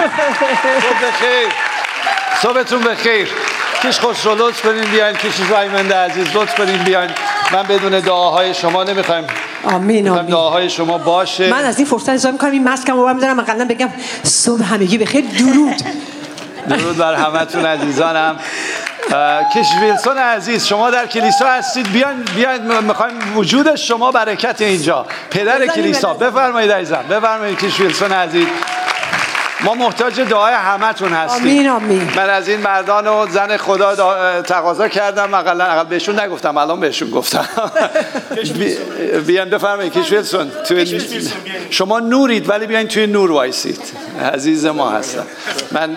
صبح بخیر. صبحتون بخیر. کیش خوش رو لطف کنین بیاین کیش رایمنده عزیز لطف کنین بیاین. من بدون دعاهای شما نمی‌خوایم. آمین آمین. دعاهای شما باشه. من از این فرصت استفاده می‌کنم این مسکم رو برمیدارم اقلا بگم صبح همگی بخیر. درود. درود بر همتون عزیزانم. کش ویلسون عزیز شما در کلیسا هستید. بیاین بیاین می‌خوایم وجود شما برکت اینجا. پدر کلیسا. بفرمایید عزیزم. بفرمایید کش ویلسون عزیز. ما محتاج دعای همتون هستیم. آمین آمین. من از این مردان و زن خدا تقاضا کردم اقلا اقل بهشون نگفتم الان بهشون گفتم. بیان بفرمایید کش ویلسون شما نورید ولی بیاین توی نور وایسید. عزیز ما هستم. من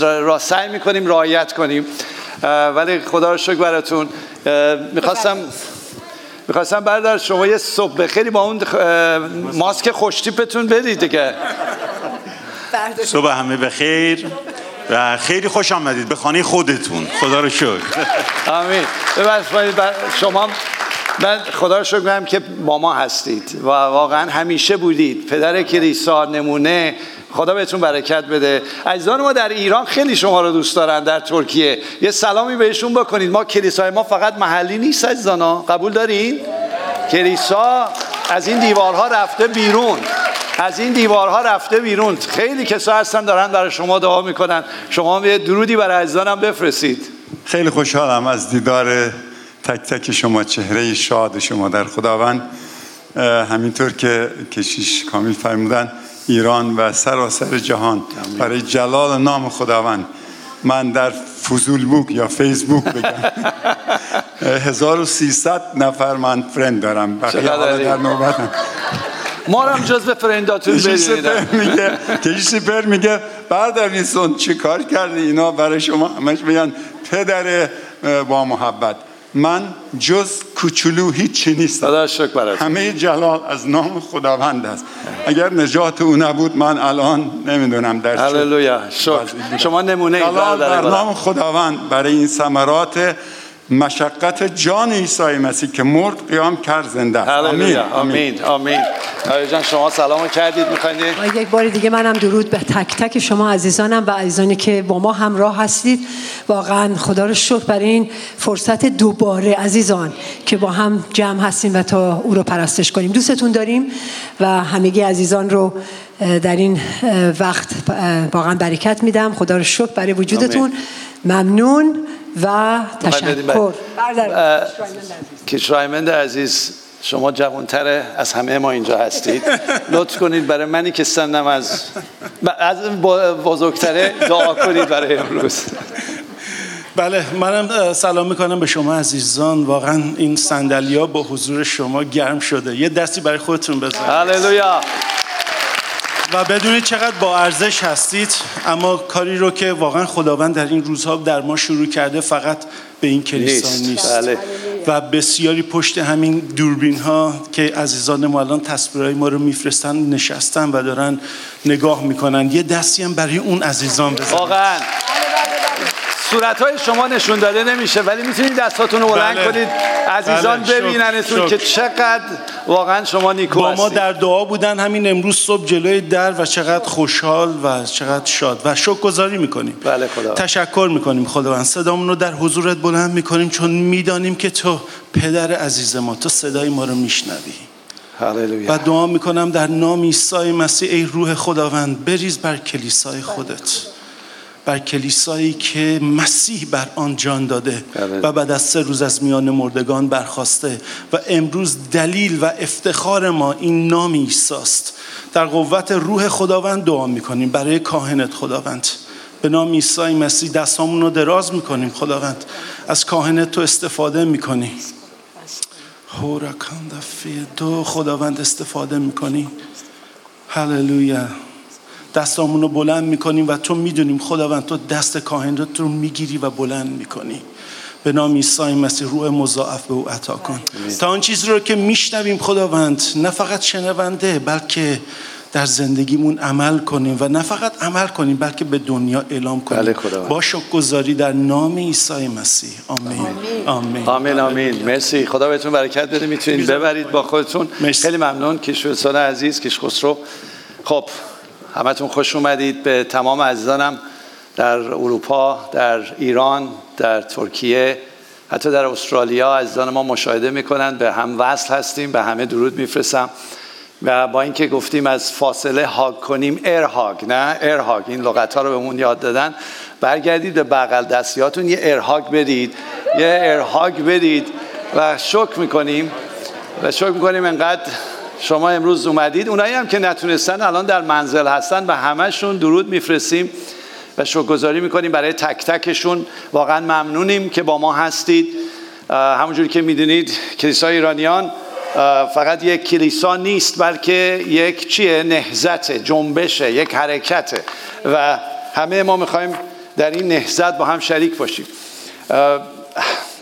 را سعی می‌کنیم رعایت کنیم. ولی خدا رو شکر براتون. می‌خواستم می‌خواستم بردار شما یه صبح خیلی با اون ماسک خوشتیپتون بدید دیگه. صبح همه بخیر و خیلی خوش آمدید به خانه خودتون. خدا رو شکر. آمین. ببخشید شما من خدا رو شکر که با ما هستید و واقعا همیشه بودید. پدر کلیسا نمونه. خدا بهتون برکت بده. عزیزان ما در ایران خیلی شما رو دوست دارن در ترکیه. یه سلامی بهشون بکنید. ما کلیسای ما فقط محلی نیست عزیزانا. قبول دارین؟ کلیسا از این دیوارها رفته بیرون. از این دیوارها رفته بیرون. خیلی کسا هستن دارن برای شما دعا می‌کنن. شما یه درودی برای عزیزانم بفرستید. خیلی خوشحالم از دیدار تک تک شما چهره شاد شما در خداوند. همینطور که کشیش کامیل فرمودن ایران و سراسر جهان برای جلال نام خداوند. من در فضول بوک یا فیسبوک بگم. 1300 نفر من فرند دارم. بقیه حالا در نوبتم. ما هم جز به فرنداتون میگه کشی سپر میگه بردر سون چی کار کردی اینا؟ برای شما همش میگن پدر با محبت. من جز کوچولو هیچی نیستم. همه جلال از نام خداوند است. اگر نجات او نبود من الان نمی‌دونم در هللویا. شما نمونه جلال در نام خداوند برای این ثمرات مشقت جان عیسی مسیح که مرد قیام کرد زنده آمین. آمین. آمین. جان شما سلام کردید می‌خواید یک بار دیگه منم درود به تک تک شما عزیزانم و عزیزانی که با ما همراه هستید. واقعا خدا رو شکر برای این فرصت دوباره عزیزان که با هم جمع هستیم و تا او رو پرستش کنیم. دوستتون داریم و همگی عزیزان رو در این وقت واقعا برکت میدم. خدا رو شکر برای وجودتون. ممنون. و تشکر. کشرایمند عزیز شما جوانتر از همه ما اینجا هستید. لطف کنید برای منی که سنم از از بزرگتره دعا کنید برای امروز. بله منم سلام می‌کنم به شما عزیزان. واقعا این سندلیا با حضور شما گرم شده. یه دستی برای خودتون بزنید هللویا. و بدونید چقدر با ارزش هستید اما کاری رو که واقعا خداوند در این روزها در ما شروع کرده فقط به این کلیسا نیست, نیست. بله. و بسیاری پشت همین دوربین ها که عزیزان ما الان تصویرهای ما رو میفرستن نشستن و دارن نگاه می‌کنن یه دستی هم برای اون عزیزان بزنید واقعا صورت های شما نشون داده نمیشه ولی می‌تونید دستاتون رو بلند بله. کنید. عزیزان بله. ببیننتون که چقدر واقعا شما نیکو با ما در دعا بودن همین امروز صبح جلوی در و چقدر خوشحال و چقدر شاد و شکر گذاری می‌کنیم. بله خدا تشکر می‌کنیم خداوند. صدامون رو در حضورت بلند می‌کنیم چون می‌دانیم که تو پدر عزیز ما تو صدای ما رو میشنوی. و دعا می‌کنم در نام عیسی مسیح ای روح خداوند بریز بر کلیسای خودت. بر کلیسایی که مسیح بر آن جان داده بله. و بعد از سه روز از میان مردگان برخواسته و امروز دلیل و افتخار ما این نام ایساست در قوت روح خداوند دعا می‌کنیم. برای کاهنت خداوند. به نام عیسی مسیح دستامون رو دراز می‌کنیم خداوند. از کاهنت تو استفاده می‌کنی. فی دو خداوند استفاده می‌کنی. هللویا. دستامون رو بلند می‌کنیم و تو می‌دونیم خداوند تو دست کاهنت رو می‌گیری و بلند می‌کنی. به نام عیسی مسیح روح مضاعف به او عطا کن. تا آن چیز رو که میشنویم خداوند نه فقط شنونده بلکه در زندگیمون عمل کنیم و نه فقط عمل کنیم بلکه به دنیا اعلام کنیم. بله با گذاری در نام عیسی مسیح. آمین. آمین. آمین. آمین مرسی. خدا بهتون برکت بده. می‌تونید ببرید با خودتون. خیلی ممنون. کشور عزیز کش خسرو خب همتون خوش اومدید. به تمام عزیزانم در اروپا در ایران در ترکیه حتی در استرالیا عزیزان ما مشاهده می‌کنند به هم وصل هستیم به همه درود میفرستم. و با اینکه گفتیم از فاصله هاگ کنیم ارهاگ نه؟ ارهاگ این لغت ها رو بهمون یاد دادن. برگردید به بغل دستیاتون یه ارهاگ بدید. یه ارهاگ بدید. و شکر می‌کنیم. و شکر می‌کنیم انقدر شما امروز اومدید. اونایی هم که نتونستن الان در منزل هستن و همشون درود میفرستیم و شکرگزاری می‌کنیم برای تک تکشون. واقعا ممنونیم که با ما هستید. همونجوری که می‌دونید کلیسای ایرانیان فقط یک کلیسا نیست بلکه یک چیه؟ نهزت جنبشه یک حرکته. و همه ما می‌خوایم در این نهزت با هم شریک باشیم.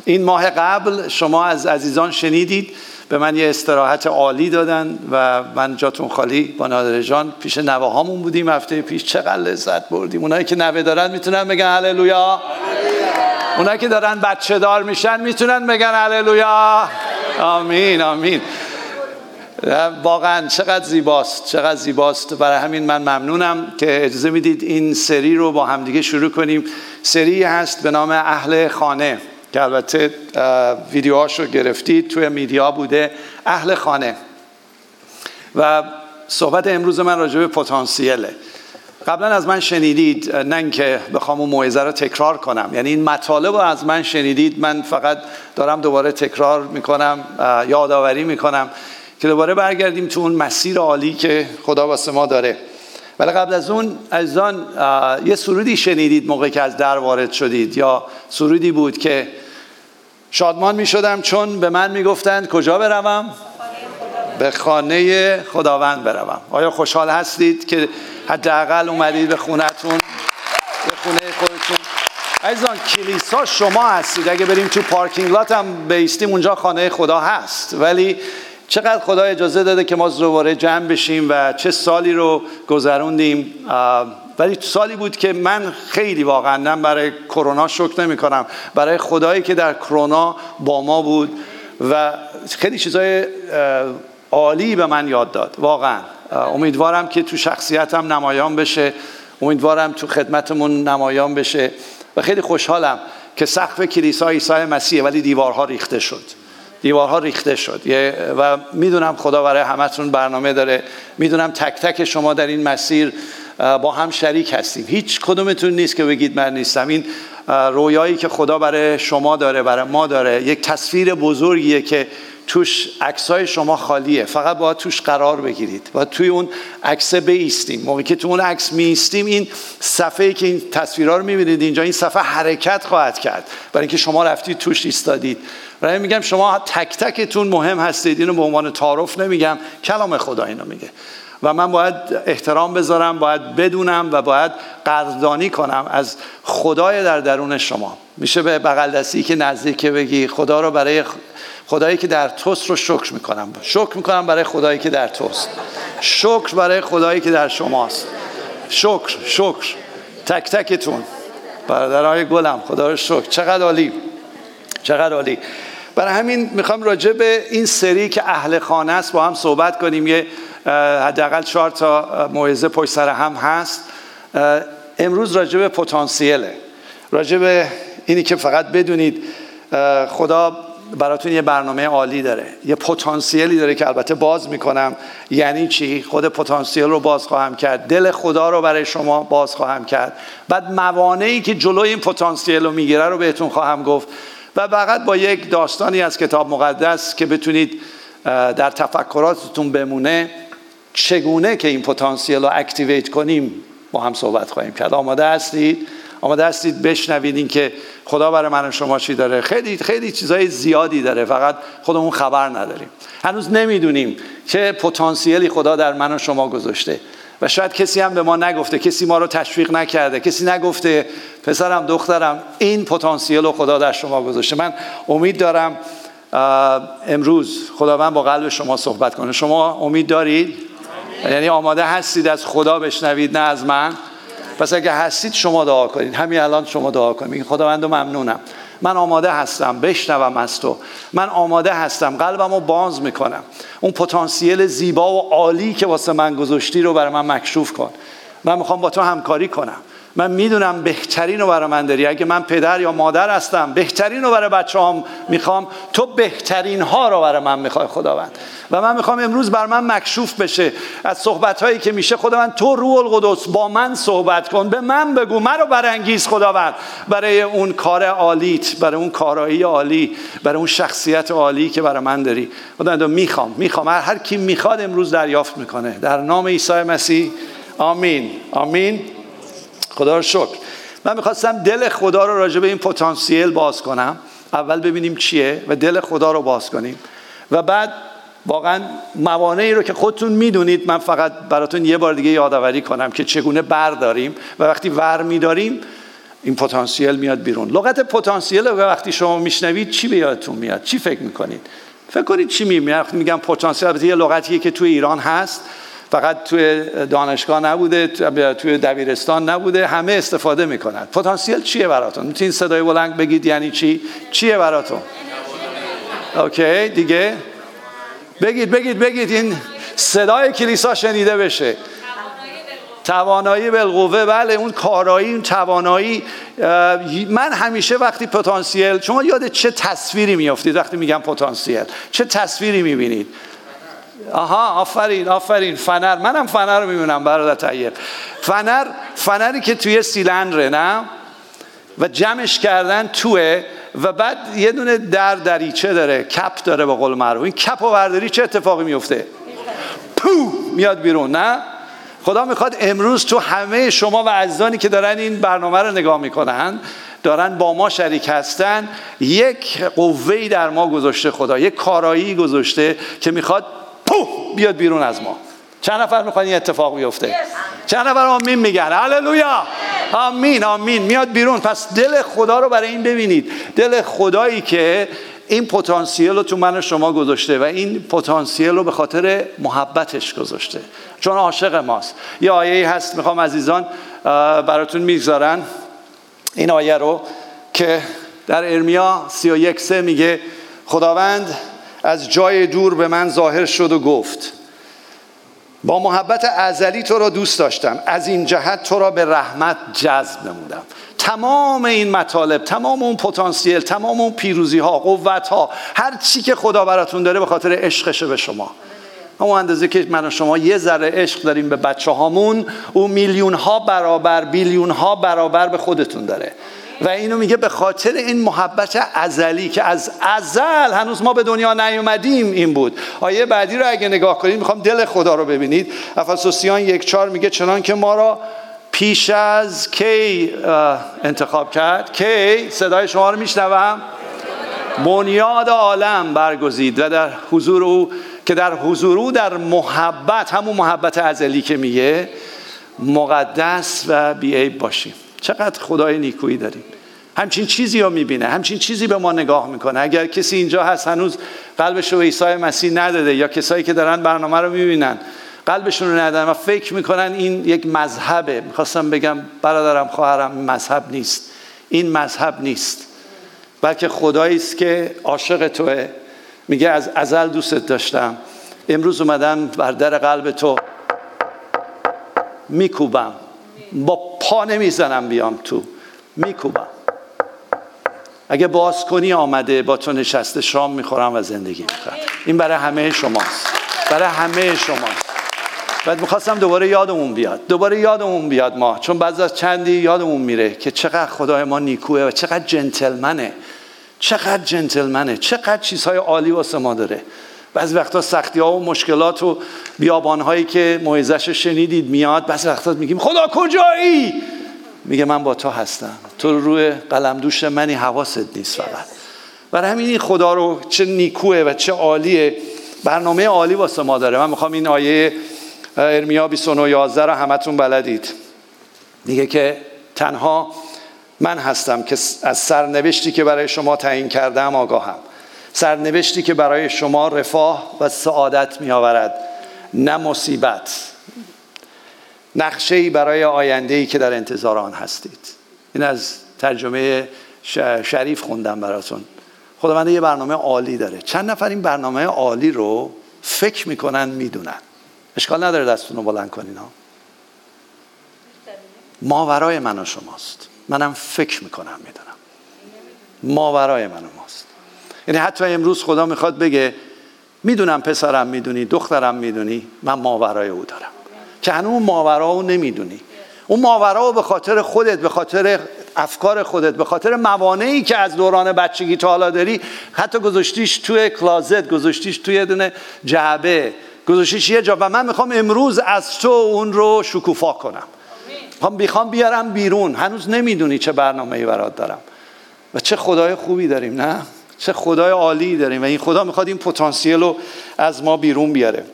این ماه قبل شما از عزیزان شنیدید. به من یه استراحت عالی دادن و من جاتون خالی با نادر جان پیش نوه بودیم. هفته پیش چقدر لذت بردیم. اونایی که نوه دارن می‌تونن بگن هللویا. اونایی که دارن بچه دار میشن می‌تونن بگن هللویا. آمین آمین. واقعا چقدر زیباست چقدر زیباست. برای همین من ممنونم که اجازه می‌دید این سری رو با همدیگه شروع کنیم. سری هست به نام اهل خانه. که البته ویدیوهاشو گرفتید توی میدیا بوده اهل خانه. و صحبت امروز من راجع به پتانسیله. قبلا از من شنیدید نه اینکه بخوام اون موعظه رو تکرار کنم. یعنی این مطالب رو از من شنیدید من فقط دارم دوباره تکرار می‌کنم یادآوری می‌کنم که دوباره برگردیم تو اون مسیر عالی که خدا واسه ما داره. ولی قبل از اون عزیزان یه سرودی شنیدید موقعی که از در وارد شدید یا سرودی بود که شادمان می شدم چون به من می گفتند کجا بروم؟ به خانه خداوند بروم. آیا خوشحال هستید که حداقل اومدید به خونتون؟ به خونه خودتون. عزیزان کلیسا شما هستید. اگه بریم تو پارکینگ لات هم بیستیم اونجا خانه خدا هست. ولی چقدر خدا اجازه داده که ما دوباره جمع بشیم و چه سالی رو گذروندیم؟ ولی سالی بود که من خیلی واقعا نه برای کرونا شکر نمی کنم برای خدایی که در کرونا با ما بود و خیلی چیزای عالی به من یاد داد واقعا. امیدوارم که تو شخصیتم نمایان بشه امیدوارم تو خدمتمون نمایان بشه و خیلی خوشحالم که سقف کلیسا عیسی مسیحه ولی دیوارها ریخته شد. دیوارها ریخته شد. و می‌دونم خدا برای همتون برنامه داره. می‌دونم تک تک شما در این مسیر با هم شریک هستیم. هیچ کدومتون نیست که بگید من نیستم. این رویایی که خدا برای شما داره برای ما داره یک تصویر بزرگیه که توش عکسای شما خالیه. فقط باید توش قرار بگیرید. و توی اون عکس بیستیم. موقعی که تو اون عکس میستیم این صفحه که این تصویرها رو می‌بینید اینجا این صفحه حرکت خواهد کرد. برای اینکه شما رفتید توش ایستادید. برای میگم شما تک تکتون مهم هستید. اینو به عنوان تعارف نمیگم. کلام خدا اینو میگه. و من باید احترام بذارم باید بدونم و باید قدردانی کنم از خدای در درون شما. میشه به بغل دستی که نزدیک بگی خدا رو برای خدایی که در توست رو شکر می‌کنم. شکر می‌کنم برای خدایی که در توست. شکر برای خدایی که در شماست. شکر شکر. تک تکتون. برادرای گلم خدا رو شکر. چقدر عالی. چقدر عالی. برای همین می‌خوام راجع به این سری که اهل خانه است با هم صحبت کنیم. یه حداقل چهار تا موعظه پشت سر هم هست. امروز راجع به پتانسیله. راجع به اینی که فقط بدونید خدا براتون یه برنامه عالی داره. یه پتانسیلی داره که البته باز می‌کنم. یعنی چی؟ خود پتانسیل رو باز خواهم کرد. دل خدا رو برای شما باز خواهم کرد. بعد موانعی که جلوی این پتانسیل رو می‌گیره رو بهتون خواهم گفت. و فقط با یک داستانی از کتاب مقدس که بتونید در تفکراتتون بمونه. چگونه که این پتانسیل رو اکتیویت کنیم با هم صحبت خواهیم کرد. آماده هستید؟ آماده هستید بشنوید این که خدا برای من و شما چی داره. خیلی خیلی چیزای زیادی داره. فقط خودمون خبر نداریم. هنوز نمی‌دونیم چه پتانسیلی خدا در من و شما گذاشته. و شاید کسی هم به ما نگفته کسی ما رو تشویق نکرده کسی نگفته پسرم دخترم این پتانسیل رو خدا در شما گذاشته. من امید دارم امروز خداوند با قلب شما صحبت کنه. شما امید دارید؟ یعنی آماده هستید از خدا بشنوید نه از من. پس اگه هستید شما دعا کنید. همین الان شما دعا کنید. خداوند ممنونم. من آماده هستم. بشنوم از تو. من آماده هستم. قلبم رو باز می‌کنم. اون پتانسیل زیبا و عالی که واسه من گذاشتی رو برای من مکشوف کن. من می‌خوام با تو همکاری کنم. من می‌دونم بهترین رو برای من داری. اگه من پدر یا مادر هستم بهترین رو برای بچه هم می‌خوام. تو بهترین ها رو برای من می‌خوای خداوند. و من می‌خوام امروز بر من مکشوف بشه. از صحبت هایی که میشه خداوند تو روح القدس با من صحبت کن. به من بگو. من رو برانگیز خداوند. برای اون کار عالیت برای اون کارایی عالی برای اون شخصیت عالی که برای من داری. خداوند می‌خوام می‌خوام. هر, کی می‌خواد امروز دریافت می‌کنه. در نام عیسی مسیح. آمین. آمین. خدا رو شکر. من می‌خواستم دل خدا رو راجع به این پتانسیل باز کنم. اول ببینیم چیه و دل خدا رو باز کنیم. و بعد واقعا موانعی رو که خودتون می‌دونید من فقط براتون یه بار دیگه یادآوری کنم که چگونه برداریم و وقتی ور میداریم این پتانسیل میاد بیرون. لغت پتانسیل رو وقتی شما میشنوید چی به یادتون میاد؟ چی فکر می‌کنید؟ فکر کنید چی میگم؟ میگم پتانسیل یه لغتیه که توی ایران هست. فقط توی دانشگاه نبوده توی دبیرستان نبوده همه استفاده می‌کنن. پتانسیل چیه براتون؟ می‌تونید صدای بلند بگید یعنی چی؟ چیه براتون؟ اوکی دیگه؟ بگید بگید بگید این صدای کلیسا شنیده بشه. توانایی بالقوه بله اون کارایی اون توانایی من همیشه وقتی پتانسیل شما یاد چه تصویری میافتید وقتی میگم پتانسیل؟ چه تصویری می‌بینید؟ آها آفرین آفرین فنر منم فنر رو می‌بینم برادر طیب. فنر فنری که توی سیلندره نه؟ و جمعش کردن توه و بعد یه دونه در دریچه داره؟ کپ داره به قول معروف. این کپ و برداری چه اتفاقی میفته پو! میاد بیرون نه؟ خدا می‌خواد امروز تو همه شما و عزیزانی که دارن این برنامه رو نگاه می‌کنن دارن با ما شریک هستن یک قوهی در ما گذاشته خدا یک کارایی گذاشته که می‌خواد پو بیاد بیرون از ما. چند نفر می‌خوان این اتفاق بیفته؟ چند نفر آمین میگن. هللویا. آمین آمین. میاد بیرون. پس دل خدا رو برای این ببینید. دل خدایی که این پتانسیل رو تو من شما گذاشته و این پتانسیل رو به خاطر محبتش گذاشته. چون عاشق ماست. یه آیه هست می‌خوام عزیزان براتون می‌گذارن. این آیه رو که در ارمیا 31 سه میگه خداوند از جای دور به من ظاهر شد و گفت با محبت ازلی تو را دوست داشتم از این جهت تو را به رحمت جذب نمودم. تمام این مطالب تمام اون پتانسیل تمام اون پیروزی ها قوت ها هر چی که خدا براتون داره به خاطر عشقشه به شما. اون اندازه که من و شما یه ذره عشق داریم به بچه هامون او میلیون ها برابر بیلیون ها برابر به خودتون داره. و اینو میگه به خاطر این محبت ازلی که از ازل هنوز ما به دنیا نیومدیم این بود. آیه بعدی رو اگه نگاه کنید می‌خوام دل خدا رو ببینید. افسوسیان یک چار میگه چنان که ما را پیش از کی انتخاب کرد؟ کی؟ صدای شما رو میشنوم؟ بنیاد عالم برگزید و در حضور او که در حضور او در محبت همون محبت ازلی که میگه مقدس و بیعیب باشیم. چقدر خدای نیکویی داریم. همچین چیزی رو می‌بینه همچین چیزی به ما نگاه می‌کنه. اگر کسی اینجا هست هنوز قلبش رو عیسی مسیح نداده یا کسایی که دارن برنامه رو می‌بینن قلبشون رو ندارن و فکر می‌کنن این یک مذهبه. می‌خواستم بگم برادرم خواهرم مذهب نیست. این مذهب نیست. بلکه خدایی است که عاشق توه. میگه از ازل دوستت داشتم. امروز اومدم بر در قلب تو. میکوبم. با پا نمی‌زنم بیام تو. میکوبم. اگه باز کنی آمده با تو نشسته شام می‌خورم و زندگی می‌کنم. این برای همه شماست. برای همه شماست. بعد می‌خواستم دوباره یادمون بیاد. دوباره یادمون بیاد ما. چون بعض از چندی یادمون میره که چقدر خدای ما نیکوه و چقدر جنتلمنه. چقدر جنتلمنه. چقدر چیزهای عالی واسه ما داره. بعضی وقتا سختی ها و مشکلات و بیابان هایی که موعظش شنیدید میاد بعضی وقتا میگیم خدا کجایی؟ میگه من با تو هستم. تو روی قلم دوش منی حواست نیست فقط. برای همین خدا رو چه نیکوه و چه عالیه. برنامه عالی واسه ما داره. من می‌خوام این آیه ارمیا 29 11 رو همتون بلدید. میگه که تنها من هستم که از سرنوشتی که برای شما تعیین کردم آگاهم. سرنوشتی که برای شما رفاه و سعادت می آورد نه مصیبت. نقشه برای آینده ای که در انتظار آن هستید. این از ترجمه شریف خوندم براتون. خداوند یه برنامه عالی داره. چند نفر این برنامه عالی رو فکر می‌کنن می‌دونن. اشکال نداره دستتون رو بلند کنین ها. ماورای من و شماست. منم فکر می‌کنم می‌دونم. ماورای من و یعنی حتی امروز خدا می‌خواد بگه می‌دونم پسرم می‌دونی دخترم می‌دونی من ماورای او دارم. که هنوز ماورا او نمی‌دونی. اون ماورا به خاطر خودت به خاطر افکار خودت به خاطر موانعی که از دوران بچگی تا حالا داری حتی گذاشتیش توی کلازت گذاشتیش توی دونه جعبه گذاشتیش یه جا. و من می‌خوام امروز از تو اون رو شکوفا کنم. می‌خوام بیارم بیرون. هنوز نمی‌دونی چه برنامه ای برات دارم. و چه خدای خوبی داریم نه؟ چه خدای عالی داریم و این خدا می‌خواد این پتانسیل رو از ما بیرون بیاره.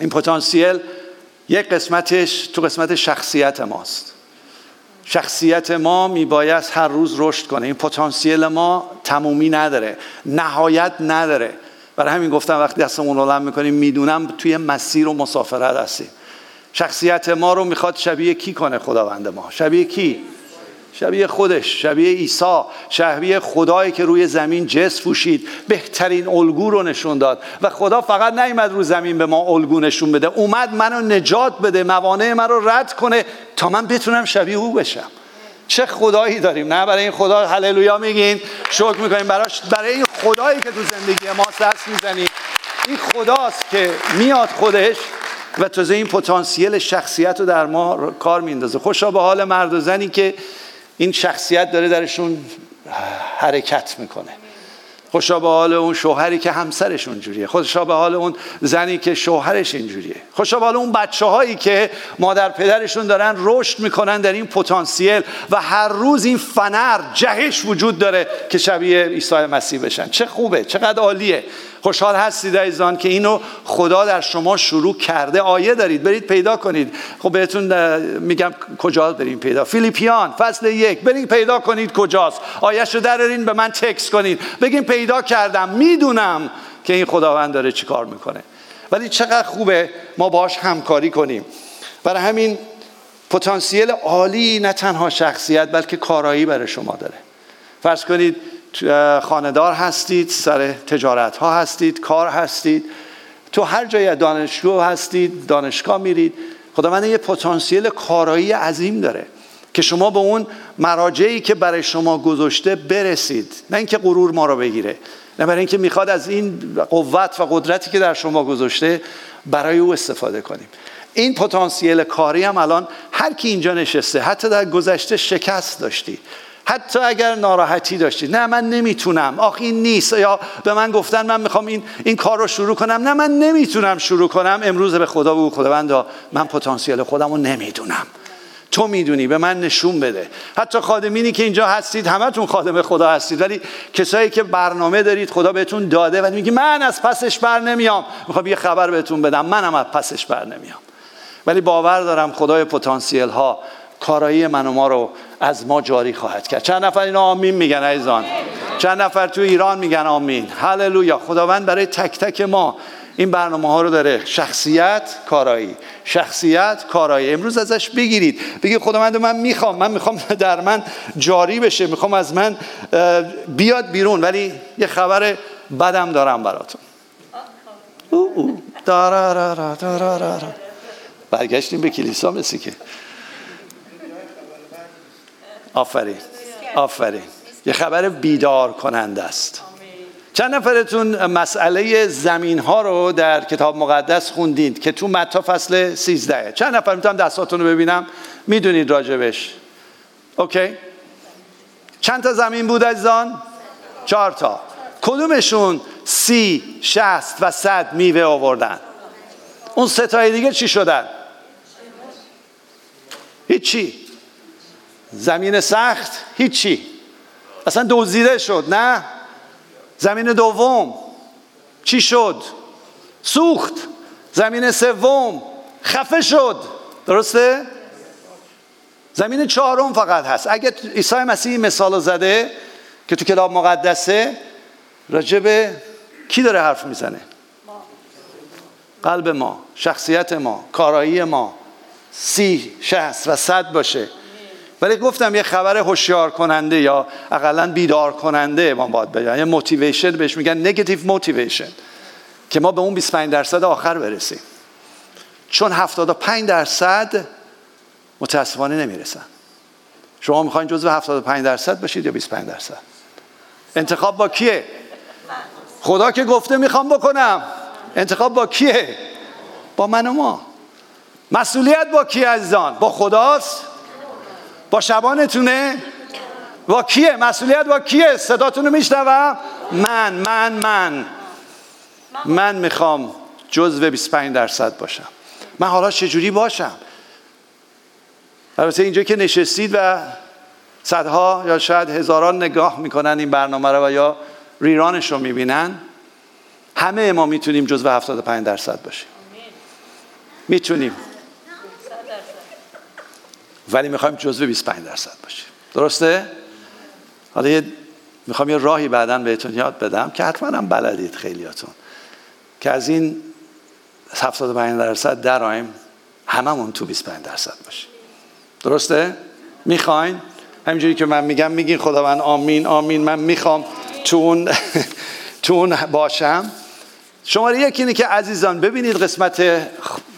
این پتانسیل یک قسمتش تو قسمت شخصیت ماست. شخصیت ما میباید هر روز رشد کنه. این پتانسیل ما تمومی نداره نهایت نداره. برای همین گفتم وقتی دستمون رو می‌کنیم می‌دونم توی مسیر و مسافرت هستیم. شخصیت ما رو می‌خواد شبیه کی کنه خداوند ما؟ شبیه کی؟ شبیه خودش شبیه عیسی شبیه خدایی که روی زمین جس پوشید. بهترین الگو رو نشون داد. و خدا فقط نیومد رو زمین به ما الگو نشون بده. اومد منو نجات بده موانع من رو رد کنه تا من بتونم شبیه او بشم. چه خدایی داریم نه؟ برای این خدا هللویا میگین. شکر می‌کنیم براش. برای این خدایی که تو زندگی ما دست می‌زنیم این خداست که میاد خودش و تازه این پتانسیل شخصیت رو در ما کار میندازه خوشا به حال مرد و زنی که این شخصیت داره درشون حرکت می‌کنه. خوشا به حال اون شوهری که همسرش اونجوریه خوشا به حال اون زنی که شوهرش اینجوریه. خوشا به حال اون بچه هایی که مادر پدرشون دارن رشد می‌کنن در این پتانسیل و هر روز این فنر جهش وجود داره که شبیه عیسی مسیح بشن. چه خوبه چقدر عالیه. خوشحال هستید عزیزان که اینو خدا در شما شروع کرده. آیه دارید برید پیدا کنید. خب بهتون میگم کجا بریم پیدا. فیلیپیان فصل یک. برید پیدا کنید کجاست. آیهش رو درارین به من تکس کنید. بگین پیدا کردم. می‌دونم که این خداوند داره چیکار می‌کنه. ولی چقدر خوبه ما باش همکاری کنیم. برای همین پتانسیل عالی نه تنها شخصیت بلکه کارایی برای شما داره. فرض کنید خاندار هستید سر تجارت ها هستید کار هستید. تو هر جای دانشجو هستید دانشگاه میرید. خداوند یه پتانسیل کارایی عظیم داره که شما به اون مراجعی که برای شما گذاشته برسید. نه اینکه غرور ما رو بگیره نه برای اینکه می‌خواد از این قوت و قدرتی که در شما گذاشته برای او استفاده کنیم. این پتانسیل کاری هم الان هر کی اینجا نشسته حتی در گذشته شکست داشتی. حتی اگر ناراحتی داشتید نه من نمی‌تونم. آخ این نیست. یا به من گفتن من می‌خوام این این کار رو شروع کنم. نه من نمی‌تونم شروع کنم. امروز به خدا بگو خداوندا من پتانسیل خودم رو نمی‌دونم. تو می‌دونی به من نشون بده. حتی خادمینی که اینجا هستید همتون خادم خدا هستید. ولی کسایی که برنامه دارید خدا بهتون داده و میگی من از پسش بر نمیام. می‌خوام یه خبر بهتون بدم. منم از پسش بر نمیام. ولی باور دارم خدای پتانسیل ها کارایی من و ما رو از ما جاری خواهد کرد. چند نفر اینا آمین میگن عزیزان؟ چند نفر تو ایران میگن آمین. هللویا. خداوند برای تک تک ما این برنامه ها رو داره. شخصیت کارایی. شخصیت کارایی. امروز ازش بگیرید. بگید خداوند من می‌خوام. من می‌خوام در من جاری بشه. می‌خوام از من بیاد بیرون. ولی یه خبر بدم دارم براتون. برگشتیم به کلیسا مثل که. آفرین. آفرین. یه خبر بیدار کننده است. چند نفرتون مسئله زمین ها رو در کتاب مقدس خوندید که تو متا فصل 13 چند نفر می‌تونم دستاتون رو ببینم؟ می‌دونید راجبش. اوکی؟ چند تا زمین بود عزیزان؟ چهار تا. کدومشون سی شست و صد میوه آوردن؟ اون ستای دیگه چی شدن؟ هیچی. زمین سخت هیچی. اصلا دزدیده شد نه؟ زمین دوم. چی شد؟ سوخت. زمین سوم. خفه شد. درسته؟ زمین چهارم فقط هست. اگه عیسی مسیح مثال زده که تو کتاب مقدسه راجب کی داره حرف می‌زنه؟ قلب ما شخصیت ما کارایی ما. سی شهست و صد باشه. ولی گفتم یه خبر هوشیار کننده یا اقلا بیدار کننده ما باید بگم. یه موتیویشن بهش میگن نگاتیو موتیویشن که ما به اون 25 درصد آخر برسیم. چون 75 درصد متاسفانه نمی‌رسن. شما می‌خواین جزو 75 درصد باشید یا 25 درصد؟ انتخاب با کیه؟ خدا که گفته می‌خوام بکنم. انتخاب با کیه؟ با من و ما. مسئولیت با کیه عزیزان؟ با خداست؟ با شبانتونه؟ با کیه؟ مسئولیت با کیه؟ صداتون رو میشنوم. من من من. من می‌خوام جزو 25 درصد باشم. من حالا چجوری باشم؟ البته اینجا که نشستید و صدها یا شاید هزاران نگاه می‌کنن این برنامه رو و یا ریرانش رو می‌بینن همه ما می‌تونیم جزو 75 درصد باشیم. می‌تونیم. ولی می‌خوایم جزو 25 درصد باشیم درسته؟ حالا یه می‌خوام یه راهی بعدا بهتون یاد بدم که حتما هم بلدید خیلیاتون که از این 75 درصد درایم هممون تو 25 درصد باشیم درسته؟ می‌خواین؟ همینجوری که من میگم میگین خداوند آمین آمین من می‌خوام تو اون باشم شماره یکی اینه که عزیزان ببینید قسمت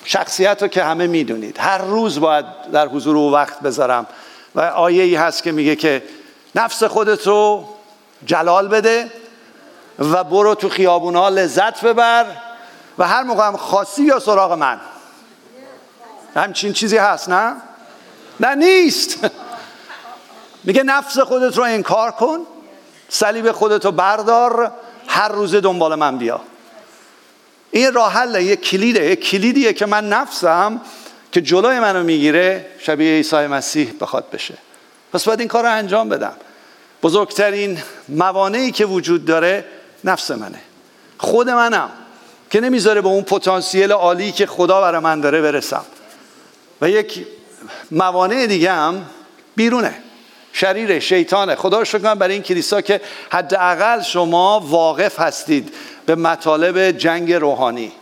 شخصیت رو که همه می‌دونید. هر روز باید در حضور او وقت بذارم. و آیه ای هست که میگه که نفس خودت رو جلال بده و برو تو خیابونا لذت ببر و هر موقع هم خاصی یا سراغ من. همچین چیزی هست نه؟ نه نیست. میگه نفس خودت رو انکار کن صلیب خودت رو بردار هر روز دنبال من بیا. این راه حل یه کلیده یه کلیدیه که من نفسم که جلوی منو می‌گیره شبیه عیسی مسیح بخواد بشه. پس باید این کار رو انجام بدم. بزرگترین موانعی که وجود داره نفس منه. خود منم. که نمی‌ذاره به اون پتانسیل عالی که خدا برای من داره برسم. و یک موانع دیگه هم بیرونه. شریر شیطانه. خدا رو شکر برای این کلیسا که حداقل شما واقف هستید. به مطالب جنگ روحانی.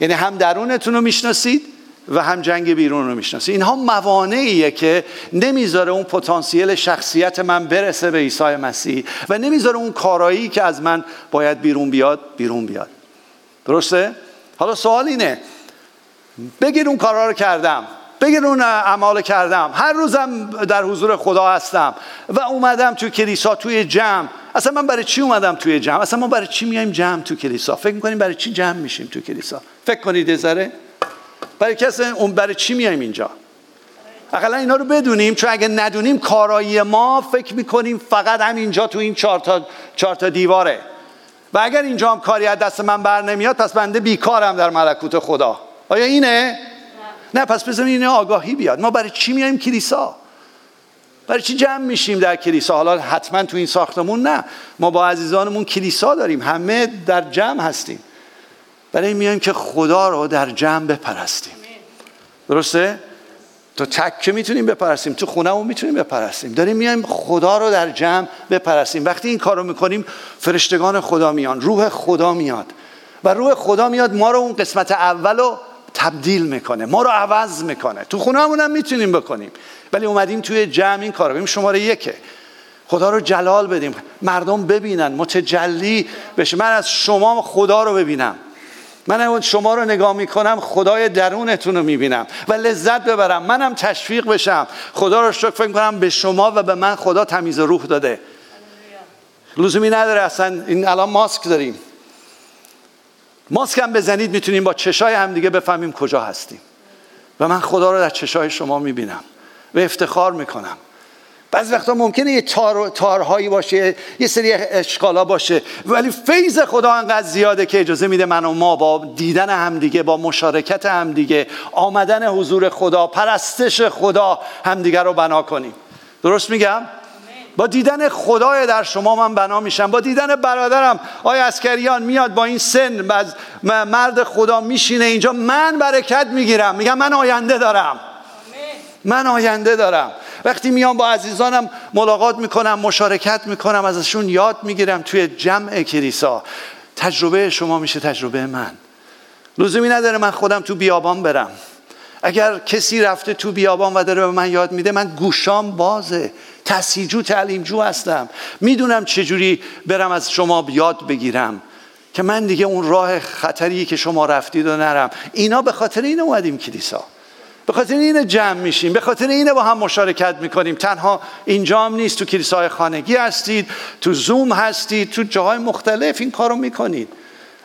یعنی هم درونتون رو می‌شناسید و هم جنگ بیرون رو می‌شناسید. اینها موانعیه که نمی‌ذاره اون پتانسیل شخصیت من برسه به عیسی مسیح و نمی‌ذاره اون کارایی که از من باید بیرون بیاد بیرون بیاد. درسته؟ حالا سوال اینه. بگیر اون کارا رو کردم. بگیر اون اعمال کردم. هر روزم در حضور خدا هستم. و اومدم تو کلیسا توی جمع. اصلا من برای چی اومدم توی جمع؟ اصلا ما برای چی میایم جمع تو کلیسا؟ فکر می‌کنیم برای چی جمع میشیم تو کلیسا؟ فکر کنید ذره. برای کسی اون برای چی میایم اینجا؟ اقلا اینا رو بدونیم چون اگه ندونیم کارایی ما فکر می‌کنیم فقط همینجا تو این چهار تا, چهار تا دیواره. و اگر اینجا هم کاری از دست من بر نمیاد پس بنده بیکارم در ملکوت خدا. آیا اینه؟ نه پس بذاریم این آگاهی بیاد. ما برای چی میایم کلیسا؟ برای چی جمع میشیم در کلیسا؟ حالا حتما تو این ساختمون نه. ما با عزیزانمون کلیسا داریم. همه در جمع هستیم. برای میایم که خدا رو در جمع بپرستیم. درسته؟ تو تک که می‌تونیم بپرستیم. تو خونهمون می‌تونیم بپرستیم. داریم میایم خدا رو در جمع بپرستیم. وقتی این کارو می‌کنیم فرشتگان خدا میان. روح خدا میاد. و روح خدا میاد ما رو اون قسمت اول تبدیل می‌کنه ما رو عوض می‌کنه. تو خونه هم می‌تونیم بکنیم. ولی اومدیم توی جمع این کار بیم شماره یکه. خدا رو جلال بدیم. مردم ببینن متجلی بشه. من از شما خدا رو ببینم. من شما رو نگاه می‌کنم خدای درونتون رو می‌بینم. و لذت ببرم. منم تشویق بشم. خدا رو شکر فکر کنم به شما و به من خدا تمیز روح داده. لزومی نداره اصلا. این الان ماسک داریم. ماسک هم بزنید می‌تونیم با چشای هم دیگه بفهمیم کجا هستیم. و من خدا رو در چشای شما می‌بینم. و افتخار می‌کنم. بعض وقتا ممکنه یه تار، تارهایی باشه یه سری اشکالا باشه ولی فیض خدا انقدر زیاده که اجازه میده من و ما با دیدن همدیگه با مشارکت همدیگه آمدن حضور خدا پرستش خدا همدیگه رو بنا کنیم. درست میگم؟ با دیدن خدای در شما من بنا میشم. با دیدن برادرم آیا اسکریان میاد با این سن مرد خدا میشینه اینجا. من برکت می‌گیرم. میگم من آینده دارم. من آینده دارم. وقتی میام با عزیزانم ملاقات می‌کنم مشارکت می‌کنم ازشون یاد می‌گیرم توی جمع کلیسا. تجربه شما میشه تجربه من. لزومی نداره من خودم تو بیابان برم. اگر کسی رفته تو بیابان و داره به من یاد میده من گوشام بازه. تسیجو تعلیمجو هستم. می‌دونم چجوری برم از شما یاد بگیرم که من دیگه اون راه خطری که شما رفتید و نرم. اینا به خاطر این اومدیم کلیسا. به خاطر این جمع میشیم. به خاطر اینه با هم مشارکت می‌کنیم. تنها اینجا هم نیست. تو کلیسای خانگی هستید تو زوم هستید تو جاهای مختلف. این کارو می‌کنید.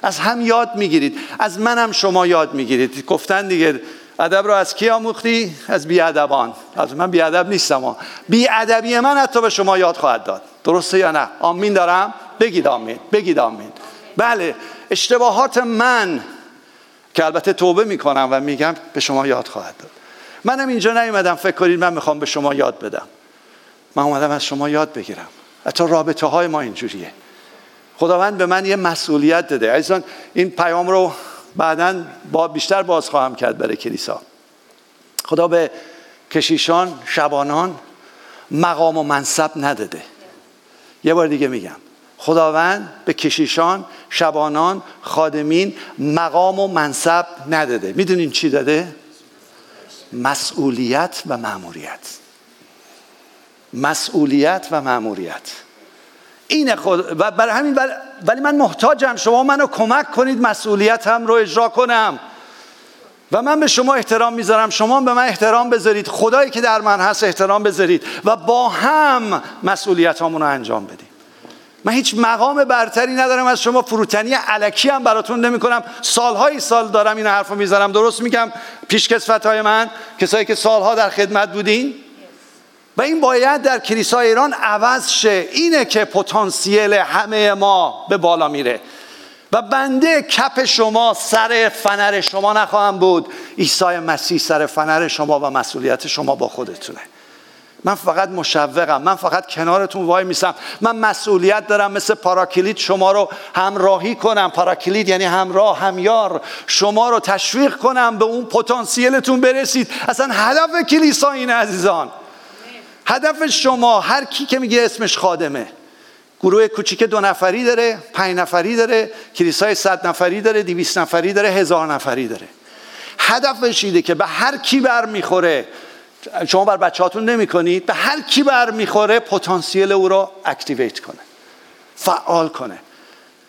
از هم یاد می‌گیرید. از منم شما یاد می‌گیرید. گفتن دیگه ادب رو از کی آموختی؟ از بیادبان. از من بیادب نیستم بیادبی من حتی به شما یاد خواهد داد. درسته یا نه؟ آمین دارم؟ بگید آمین. بگید آمین. بله اشتباهات من که البته توبه می‌کنم و میگم به شما یاد خواهد داد. منم اینجا نیومدم فکر کنید من می‌خوام به شما یاد بدم. من اومدم از شما یاد بگیرم. حتی رابطه های ما اینجوریه. خداوند به من یه مسئولیت داده. عزیزان این پیام رو بعدا با بیشتر باز خواهم کرد برای کلیسا. خدا به کشیشان شبانان مقام و منصب نداده. یه بار دیگه میگم. خداوند به کشیشان شبانان خادمین مقام و منصب نداده. می‌دونین چی داده؟ مسئولیت و مأموریت. مسئولیت و مأموریت. اینه خود و برای همین ولی من محتاجم. شما منو کمک کنید مسئولیت هم رو اجرا کنم. و من به شما احترام می‌ذارم. شما به من احترام بذارید. خدایی که در من هست احترام بذارید. و با هم مسئولیت رو انجام بدیم. من هیچ مقام برتری ندارم از شما. فروتنی علکی هم براتون نمی کنم سالهای سال دارم این حرف رو می‌ذارم. درست میگم؟ پیشکسوت های من کسایی که سالها در خدمت بودین. و این باید در کلیسای ایران عوض شه. اینه که پتانسیل همه ما به بالا میره. و بنده کپ شما سر فنر شما نخواهم بود. عیسی مسیح سر فنر شما و مسئولیت شما با خودتونه. من فقط مشوقم. من فقط کنارتون وای میسم. من مسئولیت دارم مثل پاراکلیت شما رو همراهی کنم. پاراکلیت یعنی همراه همیار. شما رو تشویق کنم به اون پتانسیلتون برسید. اصلا هدف کلیسا اینه عزیزان. هدف شما هر کی که میگه اسمش خادمه. گروه کوچیک دو نفری داره پنج نفری داره کلیسای صد نفری داره دیویس نفری داره هزار نفری داره. هدفش اینه که به هر کی بر می‌خوره شما بر بچه هاتون نمی کنید به هر کی بر می‌خوره پتانسیل او رو اکتیویت کنه فعال کنه.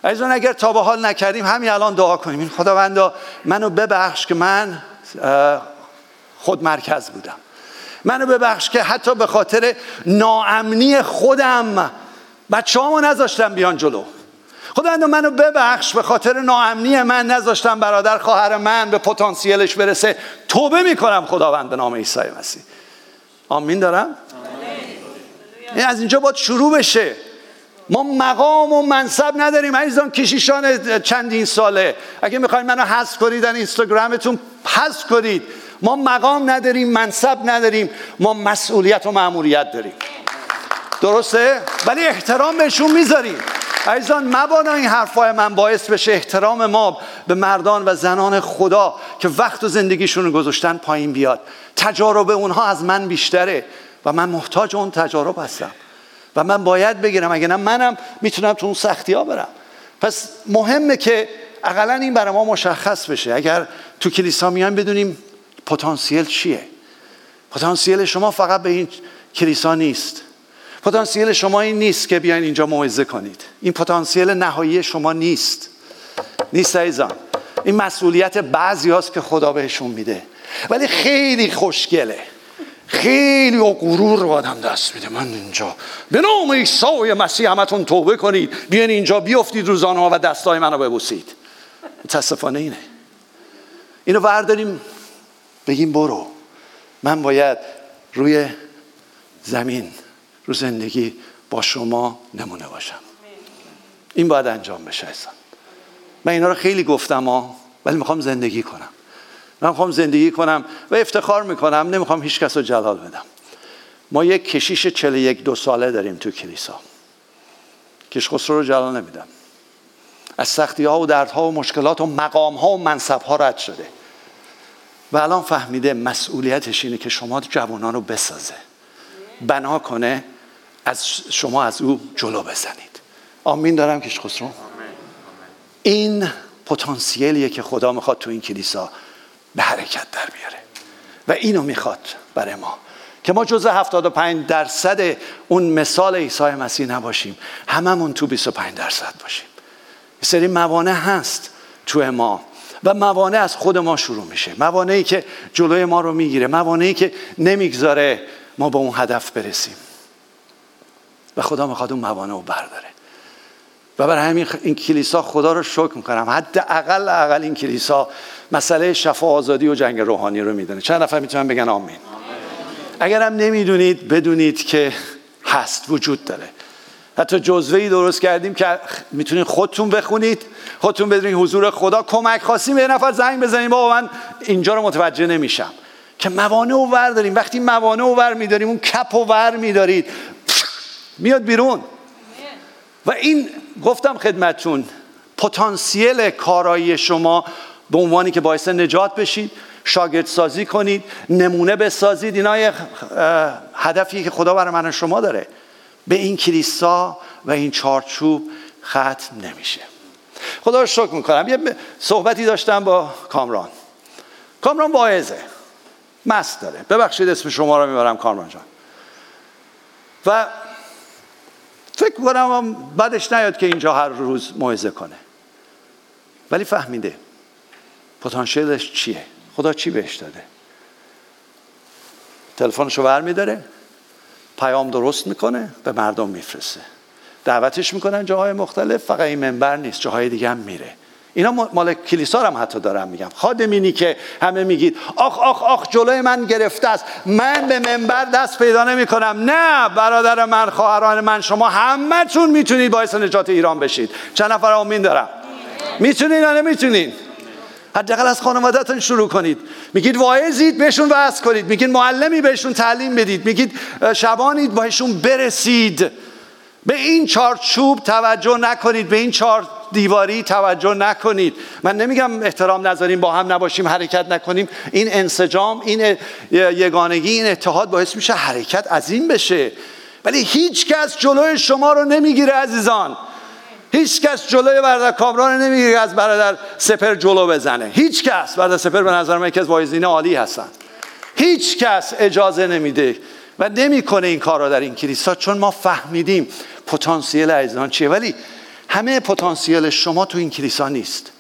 عزیزان اگر تا به حال نکردیم همین الان دعا کنیم. این خداوندا منو ببخش که من خود مرکز بودم. منو ببخش که حتی به خاطر ناامنی خودم. بچه هامو نذاشتم بیان جلو. خداوند منو ببخش به خاطر ناامنی من نذاشتم برادر خواهر من به پتانسیلش برسه. توبه می‌کنم خداوند به نام عیسی مسیح. آمین دارم؟ این از اینجا باید شروع بشه. ما مقام و منصب نداریم عزیزان کشیشان چندین ساله. اگه می‌خواین منو حذف کنید در اینستاگرامتون حذف کنید. ما مقام نداریم منصب نداریم ما مسئولیت و مأموریت داریم. درسته؟ ولی احترام بهشون می‌ذاریم. عزیزان مبادا این حرفای من باعث بشه احترام ما به مردان و زنان خدا که وقت و زندگیشون رو گذاشتن پایین بیاد. تجارب اونها از من بیشتره و من محتاج اون تجارب هستم. و من باید بگیرم اگه نه منم می‌تونم تو اون سختی ها برم. پس مهمه که اقلا این برای ما مشخص بشه. اگر تو کلیسا میان بدونیم پتانسیل چیه؟ پتانسیل شما فقط به این کلیسا نیست. پتانسیل شما این نیست که بیاین اینجا موعظه کنید. این پتانسیل نهایی شما نیست. نیست ایزان این مسئولیت بعضی هاست که خدا بهشون میده. ولی خیلی خوشگله. خیلی و غرور رو آدم دست میده. من اینجا به نام عیسی مسیح همتون توبه کنید. بیاین اینجا بیافتید روزانه و دستای منو ببوسید. متاسفانه اینه. اینو ورداریم بگیم برو. من باید روی زمین رو زندگی با شما نمونه باشم. این باید انجام بشه اصلا من اینا رو خیلی گفتم ولی می‌خوام زندگی کنم. من می‌خوام زندگی کنم و افتخار می‌کنم نمی‌خوام هیچ کس رو جلال بدم. ما یک کشیش چله یک دو ساله داریم تو کلیسا. کش خسرو رو جلال نمیدم. از سختی ها و دردها و مشکلات و مقام ها و منصب ها رد شده. و الان فهمیده مسئولیتش اینه که شما جوانان رو بسازه. بنا کنه از شما از او جلو بزنید. آمین دارم کش خسرو. این پتانسیلیه که خدا می‌خواد تو این کلیسا به حرکت در بیاره. و اینو می‌خواد برای ما. که ما جز 75 درصد اون مثال عیسی مسیح نباشیم. هممون تو 25 درصد باشیم. سری موانع هست تو ما. و موانع از خود ما شروع میشه. موانعی که جلوی ما رو می‌گیره موانعی که نمی‌گذاره ما به اون هدف برسیم. و خدا می‌خواد اون موانع رو برداره. و برای همین این کلیسا خدا رو شکر می‌کنم. حد اقل اقل این کلیسا مسئله شفا آزادی و جنگ روحانی رو می‌دونه. چند نفر می‌تونن بگن آمین؟ اگر هم نمی‌دونید بدونید که هست وجود داره. حتی جزوه درست کردیم که می‌تونید خودتون بخونید. خودتون بدونید حضور خدا کمک خواستیم. به نفر زنگ بزنیم بابا من اینجا رو متوجه نمیشم. که موانع و ور داریم. وقتی موانع و ور میداریم اون کپ و ور میدارید. میاد بیرون. و این گفتم خدمتون پتانسیل کارایی شما به عنوانی که باعث نجات بشید شاگرد سازی کنید نمونه بسازید. اینا یه هدفی که خدا برای من شما داره. به این کلیسا و این چارچوب ختم نمیشه. خدا رو شکر می‌کنم. یه صحبتی داشتم با کامران. کامران واعظه. مست داره. ببخشید اسم شما رو می‌برم کامران جان. و فکر کنم بعدش نیاد که اینجا هر روز موعظه کنه. ولی فهمیده. پتانسیلش چیه؟ خدا چی بهش داده؟ تلفنشو برمیداره. پیام درست می‌کنه به مردم میفرسته. دعوتش می‌کنن جاهای مختلف فقط این منبر نیست جاهای دیگه هم میره. اینا مال کلیسا هم حتی دارم میگم. خادمینی که همه میگید آخ آخ آخ جلوی من گرفته است. من به منبر دست پیدا نمی کنم نه برادر من خواهران من شما همتون می‌تونید باعث نجات ایران بشید. چند نفر آمین دارم؟ می‌تونید یا نمی‌تونید حداقل از خانوادهتون شروع کنید. میگید واعظید بهشون وعظ کنید. میگید معلمی بهشون تعلیم بدید. میگید شبانید بهشون برسید. به این چارچوب توجه نکنید. به این چهار دیواری توجه نکنید. من نمیگم احترام نذاریم با هم نباشیم حرکت نکنیم. این انسجام این یگانگی این اتحاد باعث میشه حرکت عظیم بشه. ولی هیچ کس جلوی شما رو نمی‌گیره عزیزان. هیچ کس جلوی برادر کامران نمی‌گیره از برادر سپر جلو بزنه. هیچ کس برادر سپر به نظر من یکی از وایزین عالی هستن. هیچ کس اجازه نمیده و نمی‌کنه این کار را در این کلیسا چون ما فهمیدیم پتانسیل عزیزان چیه. ولی همه پتانسیل شما تو این کلیسا نیست.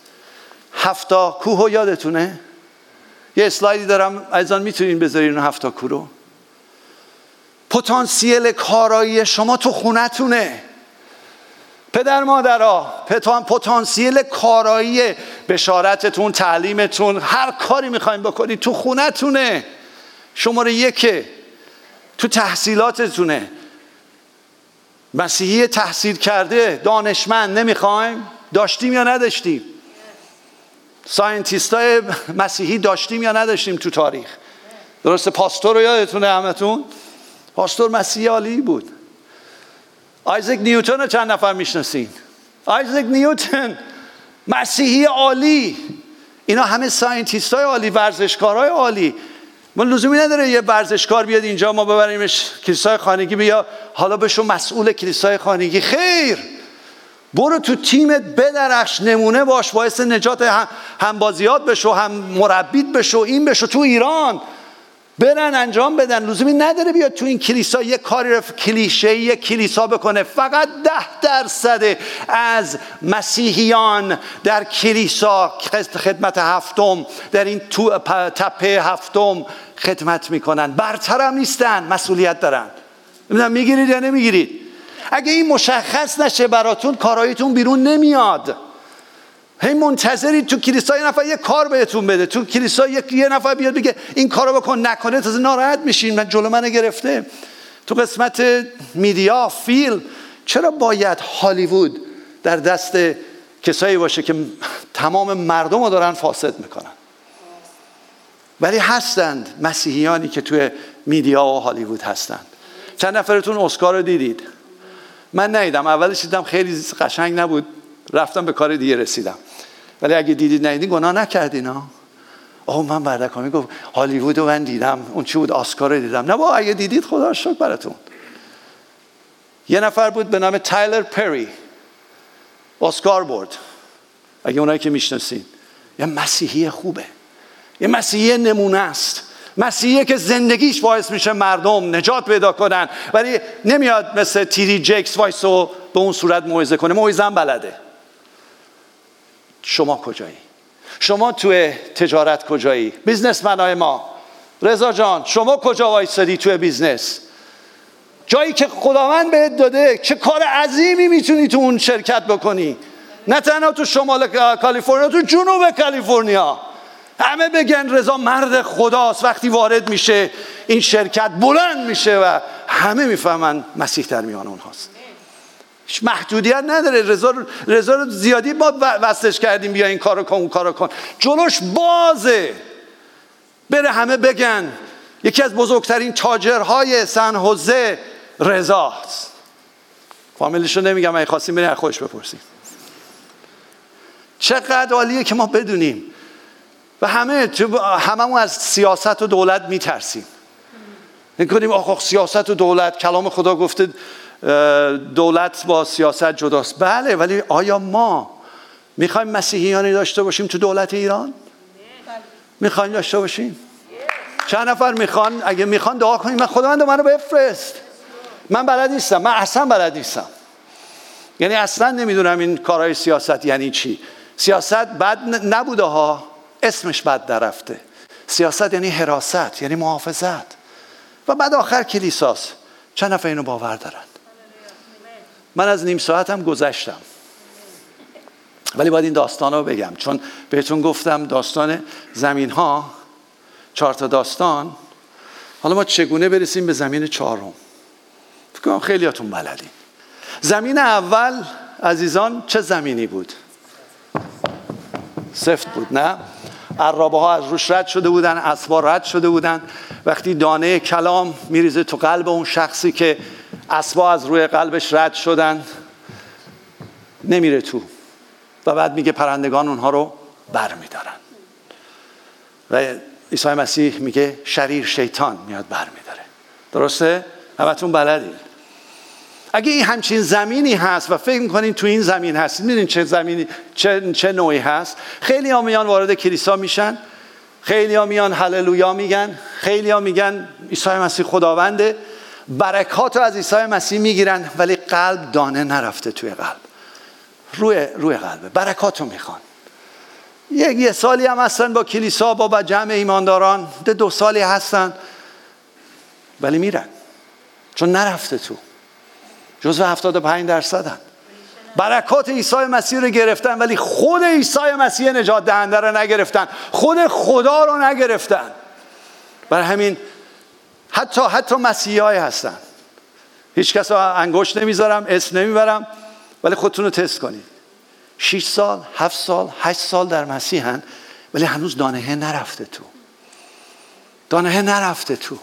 هفتا کوه یادتونه؟ یه اسلایدی دارم. عزیزان می‌تونین بذارین اون هفتا کوه رو. پتانسیل کارایی شما تو خونتونه. پدر مادرها پتانسیل کارایی بشارتتون تعلیمتون هر کاری می‌خوایم بکنید تو خونتونه. شماره یکه تو تحصیلاتتونه. مسیحی تحصیل کرده دانشمند نمی‌خوایم؟ داشتیم یا نداشتیم؟ scientist های مسیحی داشتیم یا نداشتیم تو تاریخ؟ درسته پاستور رو یادتونه همتون؟ پاستور مسیحی عالی بود. آیزک نیوتن رو چند نفر می‌شناسین؟ آیزک نیوتن مسیحی عالی. اینا همه scientist های عالی ورزشکار های عالی. من لزومی نداره یه ورزشکار بیاد اینجا ما ببریمش کلیسای خانگی بیا حالا بشو مسئول کلیسای خانگی. خیر! برو تو تیمت بدرخش نمونه باش باعث نجات هم بازیات بشو هم مربیت بشو این بشو تو ایران. برن انجام بدن. لزومی نداره بیاد تو این کلیسا یه کاری رو کلیشه یه کلیسا بکنه. فقط ده درصد از مسیحیان در کلیسا خدمت هفتم در این تو تپه هفتم خدمت می‌کنن. برتر هم نیستن مسئولیت دارن. نمی‌دونم می‌گیرید یا نمی‌گیرید؟ اگه این مشخص نشه براتون کارایتون بیرون نمیاد. هی منتظرید تو کلیسا یه نفر یه کار بهتون بده. تو کلیسا یه نفر بیاد بگه این کارو بکن. نکنه تازه ناراحت میشین من جلو من گرفته. تو قسمت میدیا فیلم چرا باید هالیوود در دست کسایی باشه که تمام مردم رو دارن فاسد می‌کنن؟ ولی هستند مسیحیانی که توی میدیا و هالیوود هستند. چند نفرتون اسکار رو دیدید؟ من ندیدم. اولش دیدم خیلی قشنگ نبود. رفتم به کار دیگه رسیدم. ولی اگه دیدید ندیدین گناه نکردین ها اوه من بردکامی گفت هالیوود رو من دیدم اون چی بود؟ آسکار رو دیدم. نه با اگه دیدید خدا شکر براتون. یه نفر بود به نام تایلر پری. اسکار برد. اگه اونایی که می‌شناسین. یه مسیحی خوبه. یه مسیحی نمونه است. مسیحی که زندگیش باعث میشه مردم نجات پیدا کنن. ولی نمیاد مثل تیری جکس وایس رو به اون صورت موعظه کنه. موعظه بلده. شما کجایی؟ شما توی تجارت کجایی؟ های ما. رضا جان شما کجا وایسادی توی business؟ جایی که خداوند بهت داده چه کار عظیمی می‌تونی تو اون شرکت بکنی؟ نه تنها تو شمال کالیفرنیا تو جنوب کالیفرنیا. همه بگن رضا مرد خداست وقتی وارد میشه این شرکت بلند میشه و همه می‌فهمن مسیح در میان اونهاست. هیچ محدودیت نداره. رضا رضا رو زیادی ما وصلش کردیم. بیا این کارو کن اون کارو کن. جلوش بازه. بره همه بگن. یکی از بزرگترین تاجرهای سن حوزه رضاست فامیلش رو نمیگم اگه خواستیم بریم خودش بپرسیم. چقدر عالیه که ما بدونیم. و همه هممون از سیاست و دولت میترسیم. نکنیم آخ سیاست و دولت. کلام خدا گفته دولت با سیاست جداست. بله ولی آیا ما می‌خوایم مسیحیانی داشته باشیم تو دولت ایران؟ می‌خوایم داشته باشیم؟ چند نفر می‌خوان؟ اگه می‌خوان دعا کنیم. من خداوند منو بفرست. من بلد نیستم. من اصلا بلد نیستم. یعنی اصلا نمی‌دونم این کارهای سیاست یعنی چی. سیاست بد نبوده ها. اسمش بد درفته سیاست یعنی حراست یعنی محافظت. و بعد آخر کلیساست. چند نفر اینو باور دارن؟ من از نیم ساعتم گذشتم. ولی باید این داستان رو بگم. چون بهتون گفتم داستان زمین ها چهار تا داستان. حالا ما چگونه برسیم به زمین چهارم؟ فکر کنم خیلیاتون بلدین. زمین اول عزیزان چه زمینی بود؟ سفت بود نه؟ عرابه ها از روش رد شده بودن اسبا رد شده بودن. وقتی دانه کلام میریزه تو قلب اون شخصی که اسبا از روی قلبش رد شدن نمیره تو. و بعد میگه پرندگان اونها رو بر میدارن و عیسی مسیح میگه شریر شیطان میاد بر میداره درسته؟ همتون بلدید اگه این همچین زمینی هست و فکر می‌کنین تو این زمین هست می‌دونین چه زمینی چه, چه نوعی هست؟ خیلی ها میان وارد کلیسا میشن. خیلی ها میان هللویا میگن. خیلی ها میگن عیسی مسیح خداونده. برکات رو از عیسی مسیح می‌گیرن ولی قلب دانه نرفته توی قلب. روی, روی قلبه. برکات رو می‌خوان. یک یه سالی هم هستن با کلیسا با جمع ایمانداران. ده دو سالی هستن ولی میرن. چون نرفته تو. جزو 75 درصدن. برکات عیسی مسیح رو گرفتن ولی خود عیسی مسیح نجات دهنده رو نگرفتن. خود خدا رو نگرفتن. برای همین حتی حتی مسیحی هستن. هیچ کس انگشت نمی‌ذارم اسم نمی‌برم ولی خودتون رو تست کنید. 6 سال هفت سال هشت سال در مسیحن ولی هنوز دانه نرفته تو. دانه نرفته تو.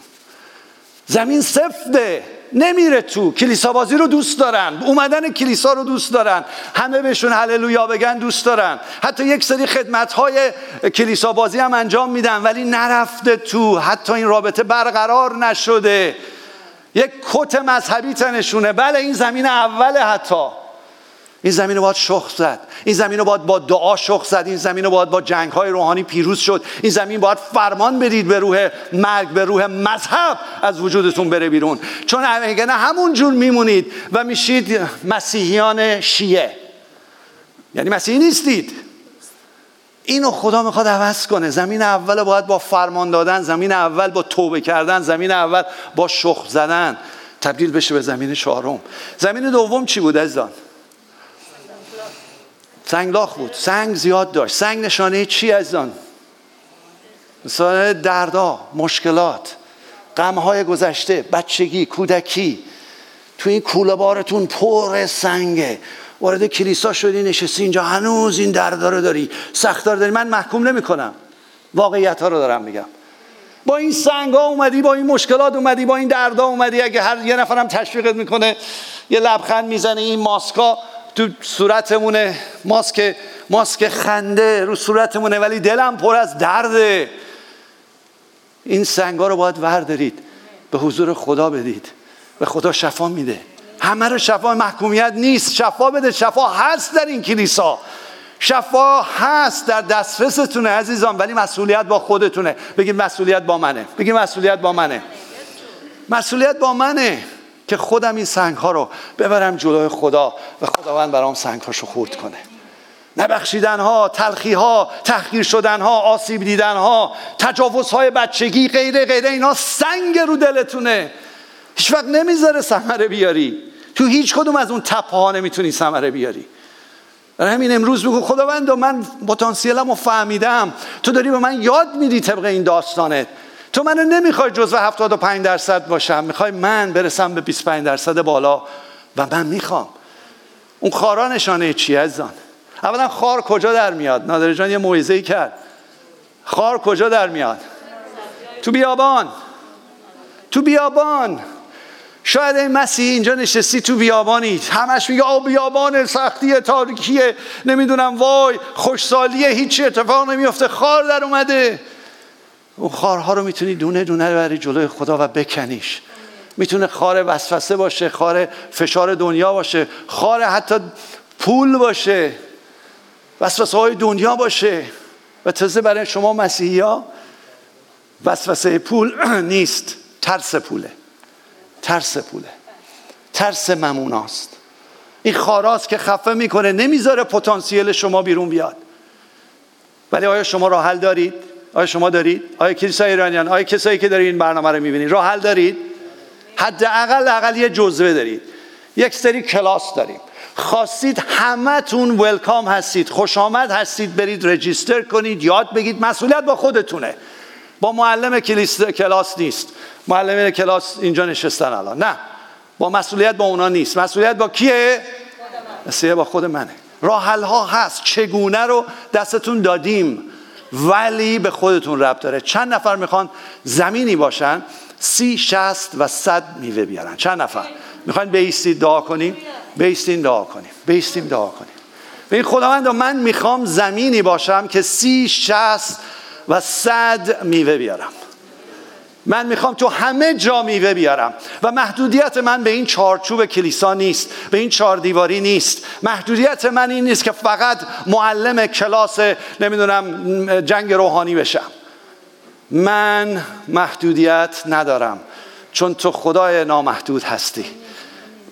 زمین سفته نمیره تو. کلیسا بازی رو دوست دارن. اومدن کلیسا رو دوست دارن. همه بهشون هللویا بگن دوست دارن. حتی یک سری خدمت های کلیسا بازی هم انجام میدن ولی نرفته تو. حتی این رابطه برقرار نشده. یک کت مذهبی تنشونه. بله این زمین اوله حتی. این زمین رو باید شخص زد. این زمین رو باید با دعا شخص زد. این زمین رو باید با جنگ های روحانی پیروز شد. این زمین باید فرمان بدید به روح مرگ به روح مذهب از وجودتون بره بیرون. چون اگه نه همون جور میمونید و میشید مسیحیان شیعه. یعنی مسیحی نیستید. اینو خدا می‌خواد عوض کنه. زمین اول باید با فرمان دادن زمین اول با توبه کردن زمین اول با شخ زدن. تبدیل بشه به زمین چهارم. زمین دوم چی بود عزیزان؟ سنگلاخ بود. سنگ زیاد داشت. سنگ نشانه چی از آن مثلا دردا مشکلات غمهای گذشته بچگی کودکی. تو این کوله بارتون پر سنگه. وارد کلیسا شدی نشستی اینجا. هنوز این دردا رو داری سختار داری. من محکوم نمی کنم واقعیت ها رو دارم میگم. با این سنگ ها اومدی با این مشکلات اومدی با این دردا اومدی. اگه هر یه نفرم تشویقت می‌کنه یه لبخند می‌زنه این ماسکا تو صورتمونه ماسک ماسک خنده رو صورتمونه ولی دلم پر از درده این سنگا رو باید وردارید. به حضور خدا بدید. به خدا شفا میده. همه رو شفا محکومیت نیست. شفا بده. شفا هست در این کلیسا. شفا هست در دسترستونه عزیزان ولی مسئولیت با خودتونه. بگید مسئولیت با منه. بگید مسئولیت با منه. مسئولیت با منه. که خودم این سنگ ها رو ببرم جلوی خدا و خداوند برام سنگ هاشو خورد کنه. نبخشیدن ها تلخی ها تحقیر شدن ها آسیب دیدن ها تجاوز های بچگی غیره غیره اینا سنگ رو دلتونه. هیچ وقت نمی‌ذاره ثمره بیاری. تو هیچ کدوم از اون تپه ها نمی‌تونی ثمره بیاری. برای همین امروز بگو خداوند من پتانسیلم رو فهمیدم. تو داری به من یاد میدی طبق این داستانت. تو منو نمی‌خوای جزو 75 درصد باشم. می‌خوای من برسم به 25 درصد بالا؟ و من می‌خوام. اون خارا نشانه چی ازان اولا خار کجا در میاد؟ نادر جان یه موعظه‌ای کرد. خار کجا در میاد؟ تو بیابان. تو بیابان. شاید این مسیح اینجا نشستی تو بیابانی. همش میگه آب بیابان سختی تاریکیه. نمی‌دونم وای خوشسالیه هیچی اتفاق نمیفته خار در اومده. اون خارها رو می‌تونی دونه دونه بری جلوی خدا و بکنیش. می‌تونه خار وسوسه باشه خار فشار دنیا باشه خار حتی پول باشه وسوسه های دنیا باشه. و تازه برای شما مسیحی ها وسوسه پول نیست ترس پوله. ترس پوله. ترس مموناست این خاراست که خفه می‌کنه نمی‌ذاره پتانسیل شما بیرون بیاد. ولی آیا شما راه حل دارید؟ آیا شما دارید؟ آیا کلیسای ایرانیان؟ آیا کسایی که دارید این برنامه رو می‌بینید راه حل دارید؟ حداقل اقل یه جزوه دارید. یک سری کلاس داریم. خواستید همتون ولکام هستید خوش آمد هستید برید رجیستر کنید یاد بگید. مسئولیت با خودتونه. با معلم کلاس نیست. معلم کلاس اینجا نشستن الان. نه. با مسئولیت با اونا نیست. مسئولیت با کیه؟ مسئولیت با خود منه. راحل ها هست. چگونه رو دستتون دادیم؟ ولی به خودتون رب داره. چند نفر می‌خوان زمینی باشن سی شست و صد میوه بیارن. چند نفر؟ می‌خواین بیستید دعا کنیم؟ بیستین دعا کنیم. بیستیم دعا کنیم. به خداوند من می‌خوام زمینی باشم که سی شست و صد میوه بیارم. من می‌خوام تو همه جا میوه بیارم. و محدودیت من به این چارچوب کلیسا نیست به این چهار دیواری نیست. محدودیت من این نیست که فقط معلم کلاس نمی‌دونم جنگ روحانی بشم. من محدودیت ندارم چون تو خدای نامحدود هستی.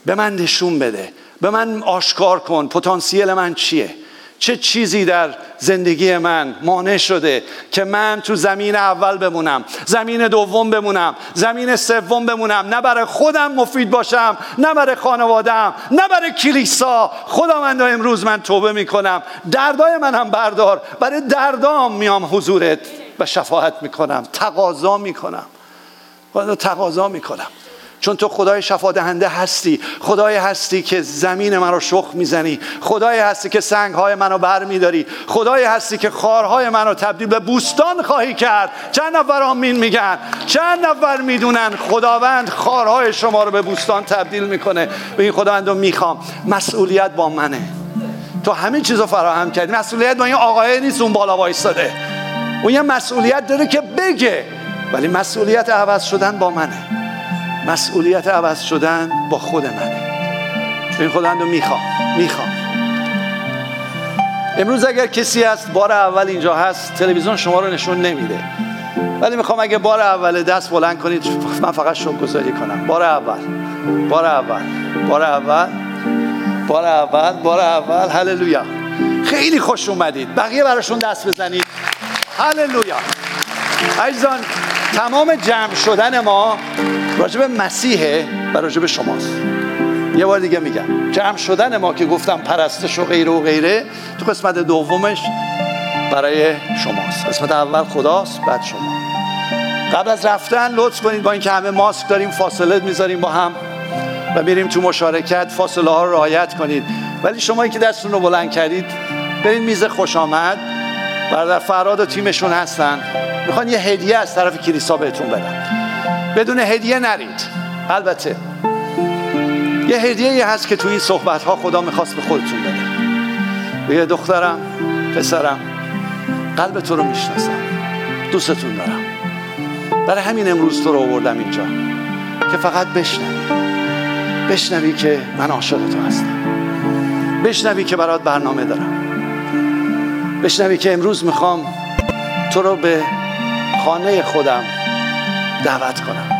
به من نشون بده. به من آشکار کن. پتانسیل من چیه؟ چه چیزی در زندگی من مانع شده که من تو زمین اول بمونم زمین دوم بمونم زمین سوم بمونم؟ نه برای خودم مفید باشم نه برای خانوادم نه برای کلیسا. خدا من امروز من توبه می‌کنم. دردای من هم بردار. برای دردام میام حضورت و شفاعت می‌کنم. تقاضا می‌کنم. تقاضا می‌کنم. چون تو خدای شفا دهنده هستی. خدای هستی که زمین من رو شخ می‌زنی. خدای هستی که سنگ های منو بر میداری خدای هستی که خارهای منو تبدیل به بوستان خواهی کرد. چند نفر آمین میگن؟ چند نفر می‌دونن خداوند خارهای شما رو به بوستان تبدیل می‌کنه. به این خداوند رو می‌خوام. مسئولیت با منه. تو همه چیز رو فراهم کردی. مسئولیت با این آقای نیست اون بالا وایستاده. اون یه مسئولیت داره که بگه. ولی مسئولیت عوض شدن با منه. مسئولیت عوض شدن با خود منه. این خودم رو می‌خوام می‌خوام. امروز اگر کسی هست بار اول اینجا هست تلویزیون شما رو نشون نمیده. ولی می‌خوام اگه بار اول دست بلند کنید من فقط شکر گذاری کنم. بار اول بار اول بار اول بار اول بار اول. هللویا. خیلی خوش اومدید. بقیه براشون دست بزنید. هللویا. عزیزان تمام جمع شدن ما راجب مسیحه و راجب شماست. یه بار دیگه میگم جمع شدن ما که گفتم پرستش و غیره و غیره تو قسمت دومش برای شماست. قسمت اول خداست بعد شما. قبل از رفتن لطف کنید با اینکه همه ماسک داریم فاصله می‌ذاریم با هم و میریم تو مشارکت فاصله ها رو رعایت کنید. ولی شما که دستتون رو بلند کردید برید میز خوش آمد. برادر فراد و تیمشون هستن. می‌خوان یه هدیه از طرف کلیسا بهتون بدن. بدون هدیه نرید. البته. یه هدیه هست که توی این صحبت ها خدا می‌خواست به خودتون بده. بگه دخترم پسرم قلب تو رو می‌شناسم. دوستتون دارم. برای همین امروز تو رو آوردم اینجا که فقط بشنوی. بشنوی که من عاشق تو هستم. بشنوی که برات برنامه دارم. بشنوی که امروز می‌خوام تو رو به خانه خودم دعوت کنم.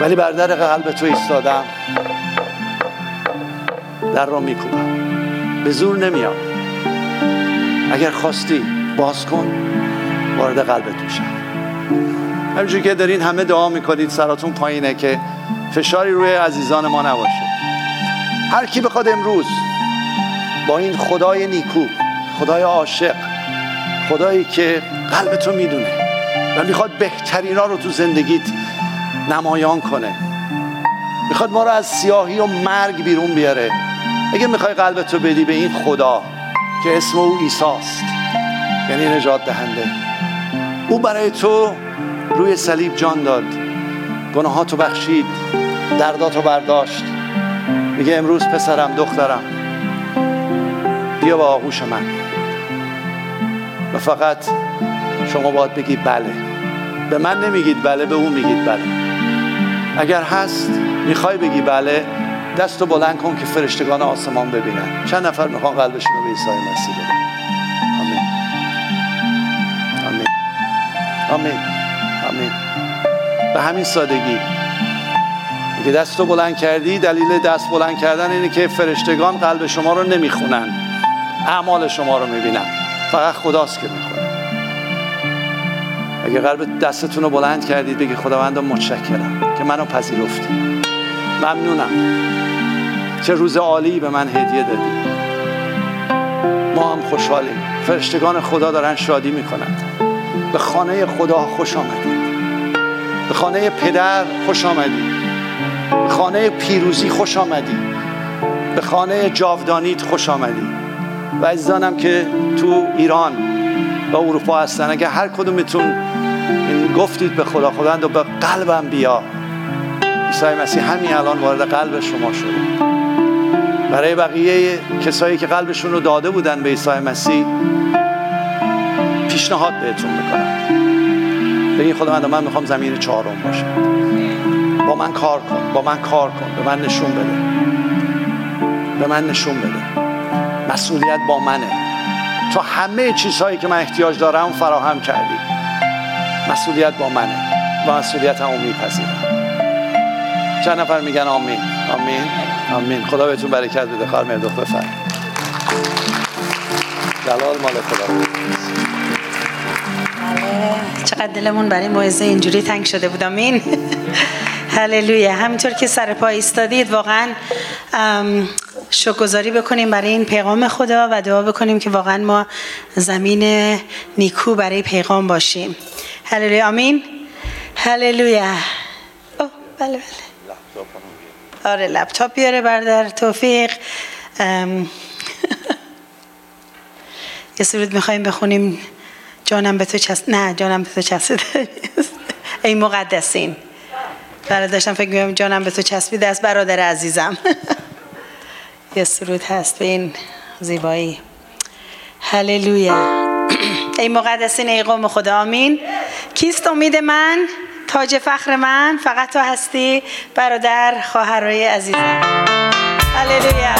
ولی بر در قلب تو ایستادم. در را میکوبم. به زور نمیام. اگر خواستی باز کن وارد قلبت میشم. همینجور که دارین همه دعا می‌کنید سراتون پایینه که فشاری روی عزیزان ما نباشه. هر کی بخواد امروز با این خدای نیکو خدای عاشق خدایی که قلبتو می‌دونه و می‌خواد بهترینا رو تو زندگیت نمایان کنه. می‌خواد ما رو از سیاهی و مرگ بیرون بیاره. اگه می‌خوای قلبتو بدی به این خدا که اسم او ایساست یعنی نجات دهنده. او برای تو روی صلیب جان داد. گناهاتو بخشید درداتو برداشت. میگه امروز پسرم دخترم بیا با آغوش من. و فقط شما باید بگید بله. به من نمیگید بله به اون میگید بله. اگر هست می‌خوای بگی بله دستو بلند کن که فرشتگان آسمان ببینن. چند نفر می‌خوان قلبشون رو به عیسی مسیح بدن؟ آمین. آمین. آمین. آمین. به همین سادگی. که دستو بلند کردی دلیل دست بلند کردن اینه که فرشتگان قلب شما رو نمی‌خونن. اعمال شما رو می‌بینن. فقط خداست که می‌خونه اگه قلب دستتون رو بلند کردید بگی خداوند متشکرم که منو پذیرفتی. ممنونم. چه روز عالی به من هدیه دادی. ما هم خوشحالیم. فرشتگان خدا دارن شادی می‌کنند به خانه خدا خوش آمدید. به خانه پدر خوش آمدید. به خانه پیروزی خوش آمدید. به خانه جاودانیت خوش آمدید. و عزیزانم که تو ایران و اروپا هستن. اگه هر کدومتون این گفتید به خدا خداوند به قلبم بیا. عیسی مسیح همین الان وارد قلب شما شده برای بقیه کسایی که قلبشون رو داده بودن به عیسی مسیح پیشنهاد بهتون می‌کنم. بگین خداوند من می‌خوام زمین چهارم باشه. با من کار کن با من کار کن به من نشون بده. به من نشون بده. مسئولیت با منه. تو همه چیزهایی که من احتیاج دارم فراهم کردی. مسئولیت با منه. و مسئولیت همو میپذیرم. چند نفر میگن آمین. آمین. آمین. خدا بهتون برکت بده. خواهر مردخ بفر جلال مال خدا. بله. چقدر دلمون برای موعظه اینجوری تنگ شده بود. آمین. هللویا. همینطور که سر پا ایستادید واقعا شکرگزاری بکنیم برای این پیغام خدا و دعا بکنیم که واقعا ما زمین نیکو برای پیغام باشیم. هللویا. آمین. هللویا. بله بله. آره لپتاپ بیاره بردار توفیق. یه سرود می‌خوایم بخونیم. جانم به تو چست نه جانم به تو چسبیده ای مقدسین. برای داشتم فکر می‌کنم جانم به تو چسبیده است برادر عزیزم. یه سرود هست به این زیبایی. هللویا. ای مقدسین ای قوم خدا آمین. کیست امید من؟ تاج فخر من. فقط تو هستی برادر خواهرای عزیزم. هللویا.